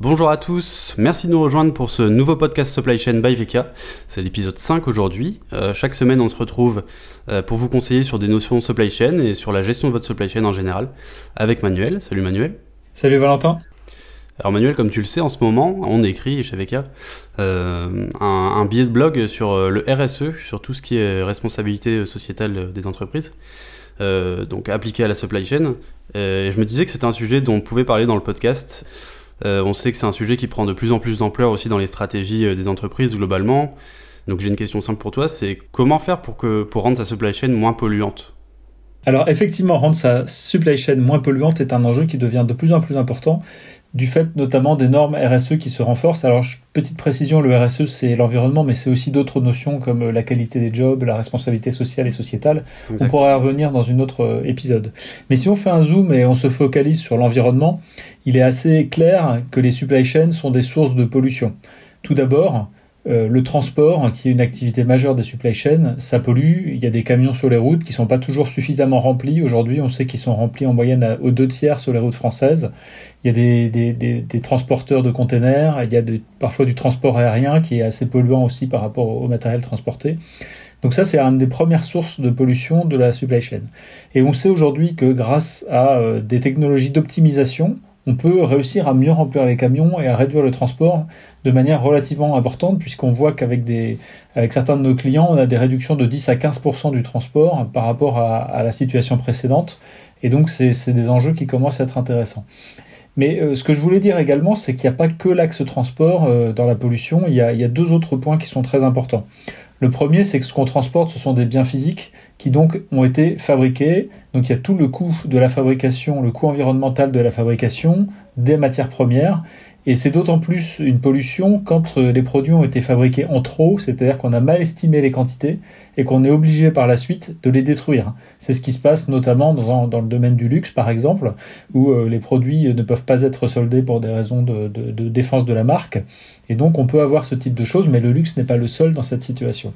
Bonjour à tous, merci de nous rejoindre pour ce nouveau podcast Supply Chain by Veka. C'est l'épisode 5 aujourd'hui. Euh, chaque semaine, on se retrouve euh, pour vous conseiller sur des notions supply chain et sur la gestion de votre supply chain en général avec Manuel. Salut Manuel. Salut Valentin. Alors Manuel, comme tu le sais, en ce moment, on écrit chez Veka euh, un, un, billet de blog sur le RSE, sur tout ce qui est responsabilité sociétale des entreprises. donc appliqué à la supply chain. et je me disais que c'était un sujet dont on pouvait parler dans le podcast. Euh, on sait que c'est un sujet qui prend de plus en plus d'ampleur aussi dans les stratégies euh, des entreprises globalement. Donc j'ai une question simple pour toi, c'est comment faire pour, rendre sa supply chain moins polluante? Alors effectivement, rendre sa supply chain moins polluante est un enjeu qui devient de plus en plus important du fait notamment des normes RSE qui se renforcent. Alors, petite précision, le RSE, c'est l'environnement, mais c'est aussi d'autres notions comme la qualité des jobs, la responsabilité sociale et sociétale. On pourra y revenir dans une autre euh, épisode. Mais si on fait un zoom et on se focalise sur l'environnement, il est assez clair que les supply chains sont des sources de pollution. Tout d'abord, euh, le transport, qui est une activité majeure des supply chains, ça pollue. Il y a des camions sur les routes qui sont pas toujours suffisamment remplis. Aujourd'hui, on sait qu'ils sont remplis en moyenne aux deux tiers sur les routes françaises. Il y a des, des, des, des transporteurs de containers. Il y a parfois du transport aérien qui est assez polluant aussi par rapport au matériel transporté. Donc ça, c'est une des premières sources de pollution de la supply chain. Et on sait aujourd'hui que grâce à euh, des technologies d'optimisation, on peut réussir à mieux remplir les camions et à réduire le transport de manière relativement importante, puisqu'on voit qu'avec certains de nos clients, on a des réductions de 10 à 15% du transport par rapport à, la situation précédente. Et donc, c'est des enjeux qui commencent à être intéressants. Mais euh, ce que je voulais dire également, c'est qu'il n'y a pas que l'axe transport euh, dans la pollution, il y a deux autres points qui sont très importants. Le premier, c'est que ce qu'on transporte, ce sont des biens physiques qui donc ont été fabriqués. Donc il y a tout le coût de la fabrication, le coût environnemental de la fabrication, des matières premières, et c'est d'autant plus une pollution quand euh, les produits ont été fabriqués en trop, c'est-à-dire qu'on a mal estimé les quantités et qu'on est obligé par la suite de les détruire. C'est ce qui se passe notamment dans, le domaine du luxe, par exemple, où euh, les produits ne peuvent pas être soldés pour des raisons de défense de la marque. Et donc on peut avoir ce type de choses, mais le luxe n'est pas le seul dans cette situation.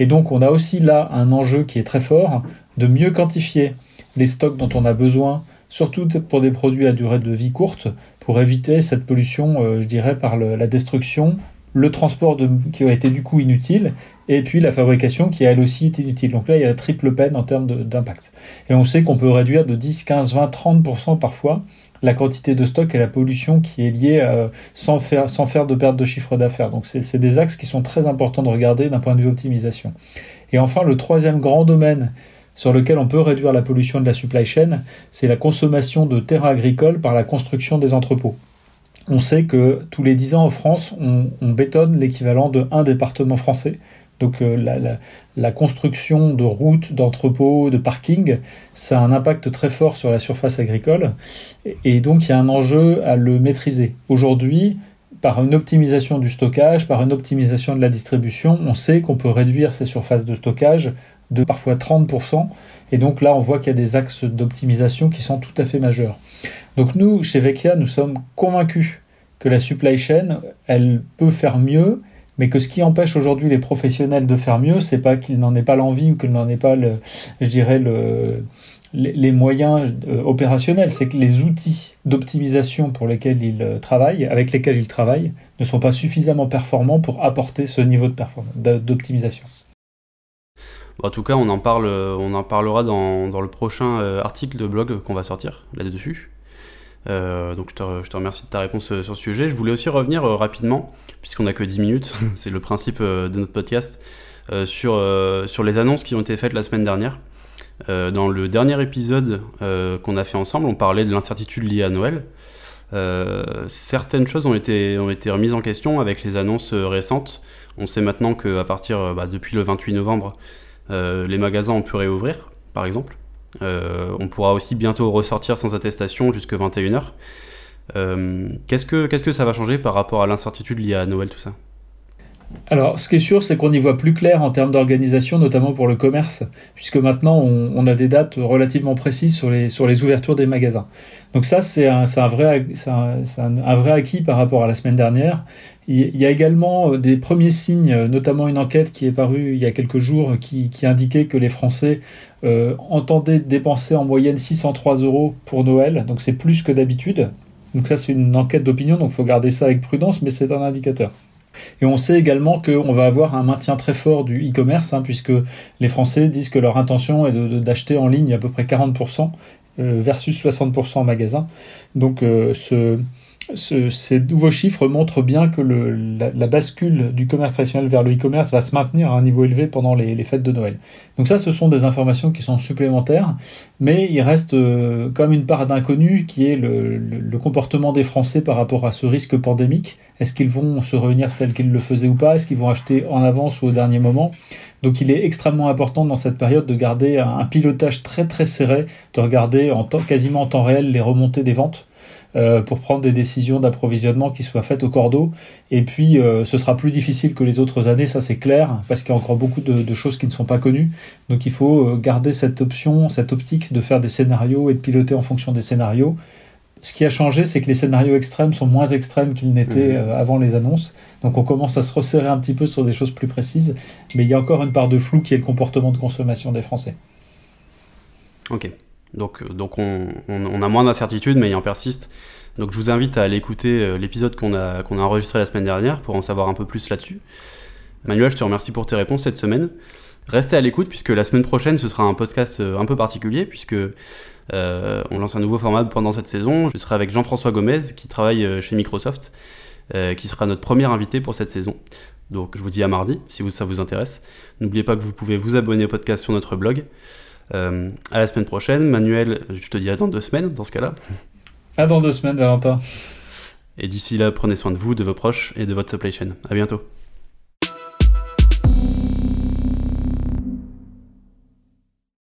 Et donc on a aussi là un enjeu qui est très fort de mieux quantifier les stocks dont on a besoin surtout pour des produits à durée de vie courte, pour éviter cette pollution, euh, je dirais, par la destruction, le transport qui a été du coup inutile, et puis la fabrication qui elle aussi été inutile. Donc là, il y a la triple peine en termes d'impact. Et on sait qu'on peut réduire de 10, 15, 20, 30% parfois la quantité de stock et la pollution qui est liée euh, sans, faire, sans faire de perte de chiffre d'affaires. Donc c'est des axes qui sont très importants de regarder d'un point de vue optimisation. Et enfin, le troisième grand domaine sur lequel on peut réduire la pollution de la supply chain, c'est la consommation de terrains agricoles par la construction des entrepôts. On sait que tous les 10 ans en France, on, bétonne l'équivalent de un département français. Donc euh, la, construction de routes, d'entrepôts, de parkings, ça a un impact très fort sur la surface agricole. Et donc il y a un enjeu à le maîtriser. Aujourd'hui, par une optimisation du stockage, par une optimisation de la distribution, on sait qu'on peut réduire ces surfaces de stockage de parfois 30%. Et donc là, on voit qu'il y a des axes d'optimisation qui sont tout à fait majeurs. Donc nous, chez Vecchia, nous sommes convaincus que la supply chain, elle peut faire mieux, mais que ce qui empêche aujourd'hui les professionnels de faire mieux, c'est pas qu'ils n'en aient pas l'envie ou qu'ils n'en aient pas, le, je dirais, le, les moyens euh, opérationnels, c'est que les outils d'optimisation pour lesquels ils euh, travaillent, avec lesquels ils travaillent, ne sont pas suffisamment performants pour apporter ce niveau d'optimisation. En tout cas, on en, parlera dans, le prochain euh, article de blog qu'on va sortir là-dessus. Euh, donc je te, remercie de ta réponse euh, sur ce sujet. Je voulais aussi revenir rapidement, puisqu'on n'a que 10 minutes, c'est le principe de notre podcast, sur, les annonces qui ont été faites la semaine dernière. dans le dernier épisode qu'on a fait ensemble, on parlait de l'incertitude liée à Noël. certaines choses ont été, remises en question avec les annonces récentes. On sait maintenant qu'à partir, bah, depuis le 28 novembre, les magasins ont pu réouvrir, par exemple. Euh, on pourra aussi bientôt ressortir sans attestation jusque 21h. Euh, qu'est-ce, que, qu'est-ce que ça va changer par rapport à l'incertitude liée à Noël, tout ça? Alors, ce qui est sûr, c'est qu'on y voit plus clair en termes d'organisation, notamment pour le commerce, puisque maintenant on, a des dates relativement précises sur les, sur les ouvertures des magasins. Donc ça, c'est un, vrai, acquis par rapport à la semaine dernière. Il y a également euh, des premiers signes, euh, notamment une enquête qui est parue il y a quelques jours qui, qui indiquait que les Français euh, entendaient dépenser en moyenne 603 euros pour Noël, donc c'est plus que d'habitude. Donc ça, c'est une enquête d'opinion, donc il faut garder ça avec prudence, mais c'est un indicateur. Et on sait également qu'on va avoir un maintien très fort du e-commerce, hein, puisque les Français disent que leur intention est d'acheter en ligne à peu près 40% euh, versus 60% en magasin. Donc euh, ce, ces nouveaux chiffres montrent bien que la, bascule du commerce traditionnel vers le e-commerce va se maintenir à un niveau élevé pendant les, fêtes de Noël. Donc ça, ce sont des informations qui sont supplémentaires, mais il reste euh, comme une part d'inconnu qui est le, comportement des Français par rapport à ce risque pandémique. Est-ce qu'ils vont se réunir tel qu'ils le faisaient ou pas? Est-ce qu'ils vont acheter en avance ou au dernier moment? Donc il est extrêmement important dans cette période de garder un, pilotage très très serré, de regarder quasiment en temps réel les remontées des ventes euh, pour prendre des décisions d'approvisionnement qui soient faites au cordeau. Et puis, euh, ce sera plus difficile que les autres années, ça c'est clair, parce qu'il y a encore beaucoup de, choses qui ne sont pas connues. Donc, il faut euh, garder cette option, cette optique de faire des scénarios et de piloter en fonction des scénarios. Ce qui a changé, c'est que les scénarios extrêmes sont moins extrêmes qu'ils n'étaient mmh. avant les annonces. Donc on commence à se resserrer un petit peu sur des choses plus précises. Mais il y a encore une part de flou qui est le comportement de consommation des Français. Ok. Donc, euh, donc on, a moins d'incertitudes, mais il en persiste. Donc je vous invite à aller écouter euh, l'épisode qu'on a, enregistré la semaine dernière pour en savoir un peu plus là-dessus. Manuel, je te remercie pour tes réponses cette semaine. Restez à l'écoute puisque la semaine prochaine ce sera un podcast euh, un peu particulier puisque on lance un nouveau format pendant cette saison. Je serai avec Jean-François Gomez qui travaille chez Microsoft, qui sera notre premier invité pour cette saison. Donc je vous dis à mardi si ça vous intéresse. N'oubliez pas que vous pouvez vous abonner au podcast sur notre blog. Euh, à la semaine prochaine. Manuel, je te dis à dans deux semaines dans ce cas-là. À dans deux semaines, Valentin. Et d'ici là, prenez soin de vous, de vos proches et de votre supply chain. À bientôt.